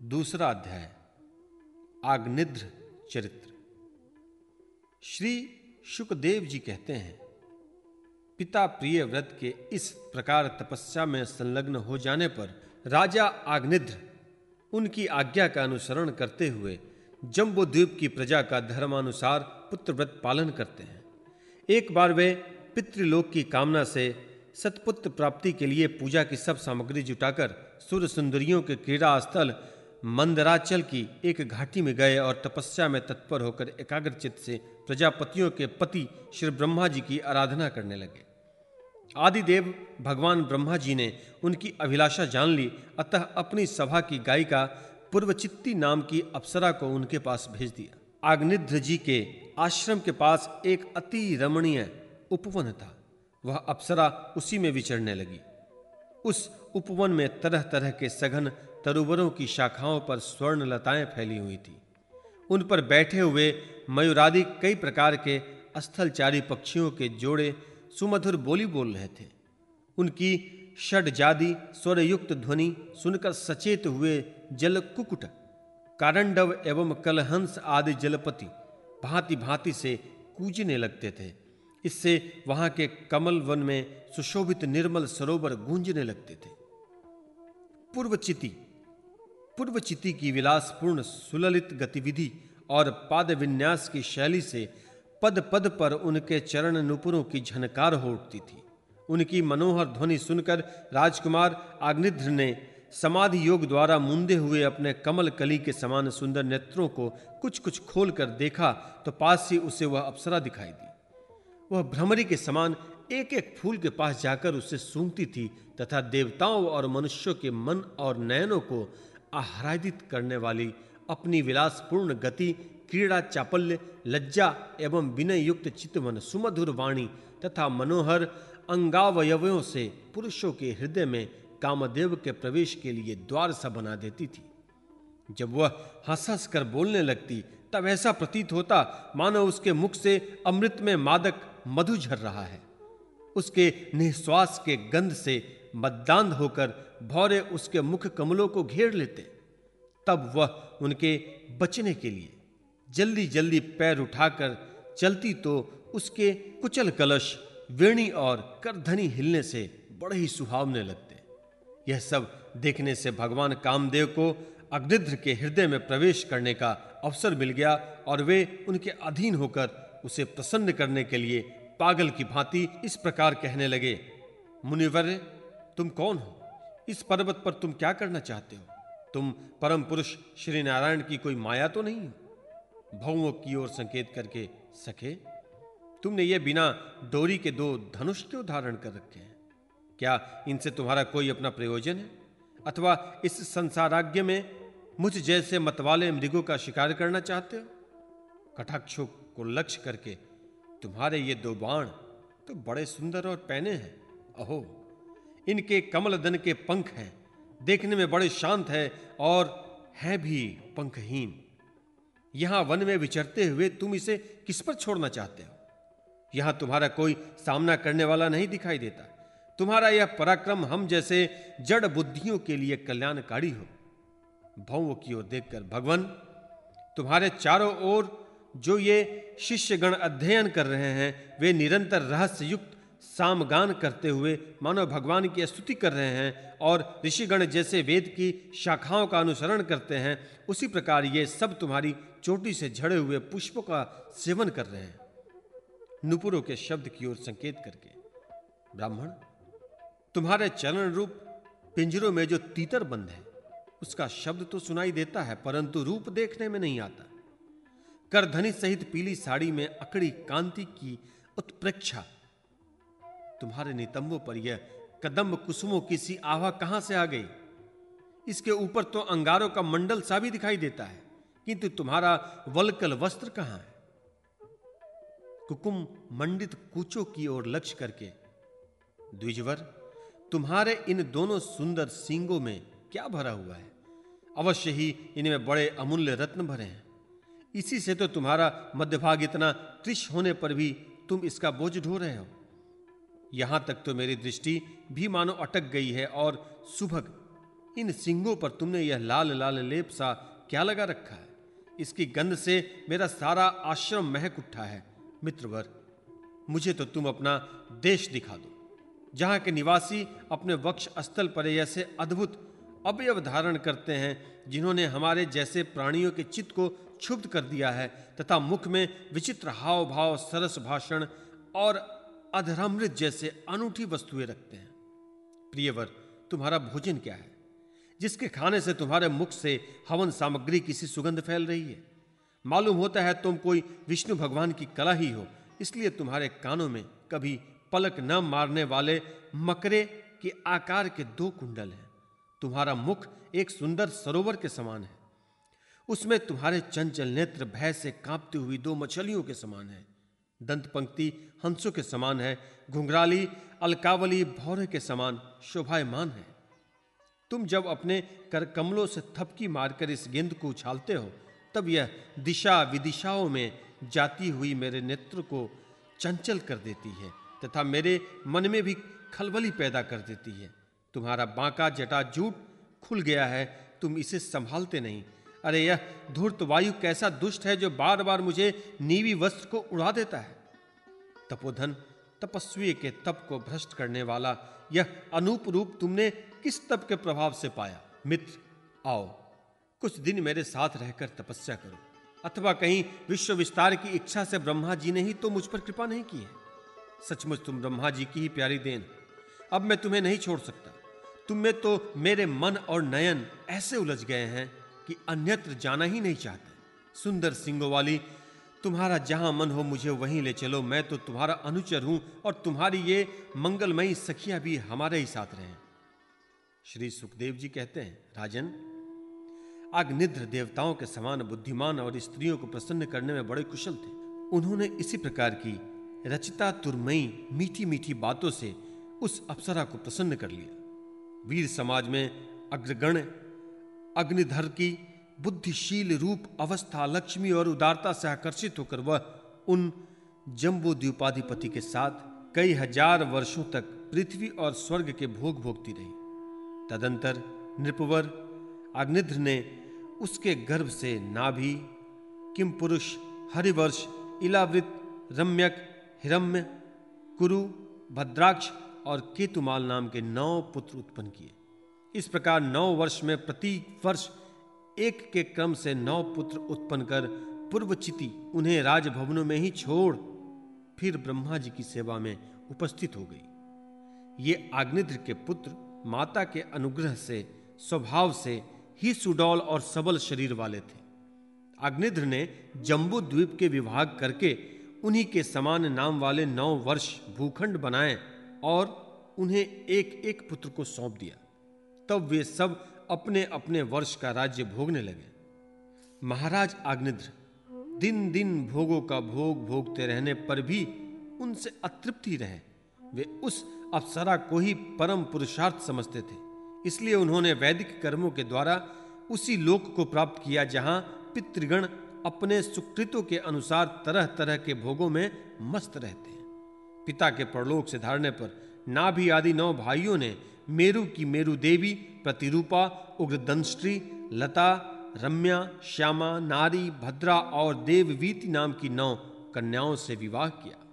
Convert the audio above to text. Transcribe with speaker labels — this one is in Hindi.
Speaker 1: दूसरा अध्याय आग्निद्र चरित्र। श्री शुकदेव जी कहते हैं, पिता प्रिय व्रत के इस प्रकार तपस्या में संलग्न हो जाने पर राजा आग्निद्र उनकी आज्ञा का अनुसरण करते हुए जम्बो द्वीप की प्रजा का धर्मानुसार पुत्र व्रत पालन करते हैं। एक बार वे पितृलोक की कामना से सतपुत्र प्राप्ति के लिए पूजा की सब सामग्री जुटाकर सुर सुंदरियों के क्रीड़ा स्थल मंदराचल की एक घाटी में गए और तपस्या में तत्पर होकर एकाग्रचित से प्रजापतियों के पति श्री ब्रह्मा जी की आराधना करने लगे। आदिदेव भगवान ब्रह्मा जी ने उनकी अभिलाषा जान ली, अतः अपनी सभा की गायिका पूर्वचित्ती नाम की अप्सरा को उनके पास भेज दिया। आग्निध्र जी के आश्रम के पास एक अति रमणीय उपवन था। वह अप्सरा उसी में विचरने लगी। उस उपवन में तरह तरह के सघन तरुवरों की शाखाओं पर स्वर्ण लताएँ फैली हुई थी। उन पर बैठे हुए मयूरादि कई प्रकार के स्थलचारी पक्षियों के जोड़े सुमधुर बोली बोल रहे थे। उनकी षडजादी स्वरयुक्त ध्वनि सुनकर सचेत हुए जलकुकुट, कारंडव एवं कलहंस आदि जलपति भांति भांति से कूजने लगते थे। इससे वहाँ के कमल वन में सुशोभित निर्मल सरोवर गूंजने लगते थे। पूर्वचिति पूर्वचिति की विलासपूर्ण सुललित गतिविधि और पाद विन्यास की शैली से पद पद पर उनके चरण नुपुरों की झनकार हो उठती थी। उनकी मनोहर ध्वनि सुनकर राजकुमार आग्निध्र ने समाधि योग द्वारा मुंदे हुए अपने कमल कली के समान सुंदर नेत्रों को कुछ कुछ खोलकर देखा तो पास ही उसे वह अप्सरा दिखाई दी। वह भ्रमरी के समान एक एक फूल के पास जाकर उसे सूंघती थी तथा देवताओं और मनुष्यों के मन और नयनों को आह्लादित करने वाली अपनी विलासपूर्ण गति, क्रीड़ा चापल्य, लज्जा एवं विनय युक्त चितवन सुमधुर वाणी तथा मनोहर अंगावयवों से पुरुषों के हृदय में कामदेव के प्रवेश के लिए द्वार सा बना देती थी। जब वह हंस हंस कर बोलने लगती, तब ऐसा प्रतीत होता, मानो उसके मुख से अमृत में मादक मधु झर रहा है। उसके निश्वास के गंध से मद्दांध होकर भौरे उसके मुख कमलों को घेर लेते। तब वह उनके बचने के लिए जल्दी जल्दी पैर उठाकर चलती तो उसके कुचल कलश, वेणी और करधनी हिलने से बड़े ही सुहावने लगते। यह सब देखने से भगवान कामदेव को अग्निद्र के हृदय में प्रवेश करने का अवसर मिल गया और वे उनके अधीन होकर उसे प्रसन्न करने के लिए पागल की भांति इस प्रकार कहने लगे, मुनिवर तुम कौन हो? इस पर्वत पर तुम क्या करना चाहते हो? तुम परम पुरुष श्री नारायण की कोई माया तो नहीं हो? भवों की ओर संकेत करके सके तुमने ये बिना डोरी के दो धनुष क्यों धारण कर रखे हैं। क्या इनसे तुम्हारा कोई अपना प्रयोजन है? अथवा इस संसाराज्ञ में मुझ जैसे मतवाले मृगों का शिकार करना चाहते हो? कटाक्षों को लक्ष्य करके तुम्हारे ये दो बाण तो बड़े सुंदर और पहने हैं। अहो इनके कमलदन के पंख हैं। देखने में बड़े शांत है और है भी पंखहीन। यहाँ वन में विचरते हुए तुम इसे किस पर छोड़ना चाहते हो? यहाँ तुम्हारा कोई सामना करने वाला नहीं दिखाई देता। तुम्हारा यह पराक्रम हम जैसे जड़ बुद्धियों के लिए कल्याणकारी हो। भव की ओर देखकर भगवान, तुम्हारे चारों ओर जो ये शिष्यगण अध्ययन कर रहे हैं, वे निरंतर रहस्य युक्त सामगान करते हुए मानव भगवान की स्तुति कर रहे हैं और ऋषिगण जैसे वेद की शाखाओं का अनुसरण करते हैं, उसी प्रकार ये सब तुम्हारी चोटी से झड़े हुए पुष्पों का सेवन कर रहे हैं। नुपुरों के शब्द की ओर संकेत करके, ब्राह्मण, तुम्हारे चरण रूप पिंजरों में जो तीतर बंद है, उसका शब्द तो सुनाई देता है, परंतु रूप देखने में नहीं आता। करधनी सहित पीली साड़ी में अकड़ी कांति की उत्प्रेक्षा तुम्हारे नितंबों पर यह कदम कुसुमों की सी आभा कहाँ से आ गई? इसके ऊपर तो अंगारों का मंडल सा भी दिखाई देता है, किंतु तुम्हारा वलकल वस्त्र कहाँ है? कुकुम मंडित कूचों की ओर लक्ष्य करके, द्विजवर, तुम्हारे इन दोनों सुंदर सिंगों में क्या भरा हुआ है? अवश्य ही इनमें बड़े अमूल्य रत्न भरे हैं। इसी से तो तुम्हारा मध्यभाग इतना कृष होने पर भी तुम इसका बोझ ढो रहे हो। यहाँ तक तो मेरी दृष्टि भी मानो अटक गई है और सुभग, इन सिंगों पर तुमने यह लाल लाल लेप सा क्या लगा रखा है? इसकी गंध से मेरा सारा आश्रम महक उठा है। मित्रवर, मुझे तो तुम अपना देश दिखा दो, जहाँ के निवासी अपने वक्ष स्थल पर ऐसे अद्भुत अवयव धारण करते हैं, जिन्होंने हमारे जैसे प्राणियों के चित्त को क्षुब्ध कर दिया है, तथा मुख में विचित्र हाव भाव सरस भाषण और अधरामृत जैसे अनूठी वस्तुएँ रखते हैं। प्रियवर, तुम्हारा भोजन क्या है? जिसके खाने से तुम्हारे मुख से हवन सामग्री किसी सुगंध फैल रही है। मालूम होता है तुम कोई विष्णु भगवान की कला ही हो, इसलिए तुम्हारे कानों में कभी पलक न मारने वाले मकरे के आकार के दो कुंडल हैं। तुम्हारा मुख एक सुंदर सरोवर के समान है। उसमें तुम्हारे चंचल नेत्र भय से कांपती हुई दो मछलियों के समान है। दंत पंक्ति हंसों के समान है, घुंघराली, अलकावली भौरे के समान शोभायमान है। तुम जब अपने कर कमलों से थपकी मारकर इस गेंद को उछालते हो, तब यह दिशा विदिशाओं में जाती हुई मेरे नेत्र को चंचल कर देती है, तथा मेरे मन में भी खलबली पैदा कर देती है। तुम्हारा बांका जटा जूट खुल गया है, तुम इसे संभालते नहीं अरे यह धूर्त वायु कैसा दुष्ट है जो बार बार मुझे नीवी वस्त्र को उड़ा देता है? तपोधन, तपस्वी के तप को भ्रष्ट करने वाला यह अनूप रूप तुमने किस तप के प्रभाव से पाया? मित्र, आओ, कुछ दिन मेरे साथ रहकर तपस्या करो। अथवा कहीं विश्व विस्तार की इच्छा से ब्रह्मा जी ने ही तो मुझ पर कृपा नहीं की है। सचमुच तुम ब्रह्मा जी की ही प्यारी देन। अब मैं तुम्हें नहीं छोड़ सकता। तुम में तो मेरे मन और नयन ऐसे उलझ गए हैं। कि अन्यत्र जाना ही नहीं चाहते। सुंदर सिंगों वाली, तुम्हारा जहाँ मन हो मुझे वहीं ले चलो, मैं तो तुम्हारा अनुचर हूँ और तुम्हारी ये मंगलमयी सखियाँ भी हमारे ही साथ रहे। श्री सुखदेव जी कहते हैं, राजन अग्निद्र देवताओं के समान बुद्धिमान और स्त्रियों को प्रसन्न करने में बड़े कुशल थे। उन्होंने इसी प्रकार की रचिता तुरमयी मीठी मीठी बातों से उस अप्सरा को प्रसन्न कर लिया। वीर समाज में अग्रगण अग्निधर की बुद्धिशील रूप अवस्था लक्ष्मी और उदारता से आकर्षित होकर वह उन जम्बू द्वीपाधिपति के साथ कई हज़ार वर्षों तक पृथ्वी और स्वर्ग के भोग भोगती रही। तदंतर नृपवर अग्निध्र ने उसके गर्भ से नाभि, किम पुरुष, हरिवर्ष, इलावृत, रम्यक, हिरम्य, कुरु, भद्राक्ष और केतुमाल नाम के नौ पुत्र उत्पन्न किए। इस प्रकार नौ वर्ष में प्रति वर्ष एक के क्रम से नौ पुत्र उत्पन्न कर पूर्वचिति उन्हें राजभवनों में ही छोड़ फिर ब्रह्मा जी की सेवा में उपस्थित हो गई। ये आग्निद्र के पुत्र माता के अनुग्रह से, स्वभाव से ही सुडौल और सबल शरीर वाले थे। अग्निध्र ने जम्बू द्वीप के विभाग करके उन्हीं के समान नाम वाले नौ वर्ष भूखंड बनाए और उन्हें एक एक पुत्र को सौंप दिया। तब वे सब अपने अपने वर्ष का राज्य भोगने लगे। महाराज आग्निद्र दिन दिन भोगों का भोग भोगते रहने पर भी उनसे अतृप्ति रहे। वे उस अप्सरा को ही परम पुरुषार्थ समझते थे। इसलिए उन्होंने वैदिक कर्मों के द्वारा उसी लोक को प्राप्त किया जहाँ पितृगण अपने सुकृतों के अनुसार तरह तरह के भोगों में मस्त रहते हैं। पिता के परलोक से धारने पर नाभि आदि नौ भाइयों ने मेरु की मेरु देवी, प्रतिरूपा उग्रदंश्री लता, रम्या, श्यामा, नारी, भद्रा और देववीति नाम की नौ कन्याओं से विवाह किया।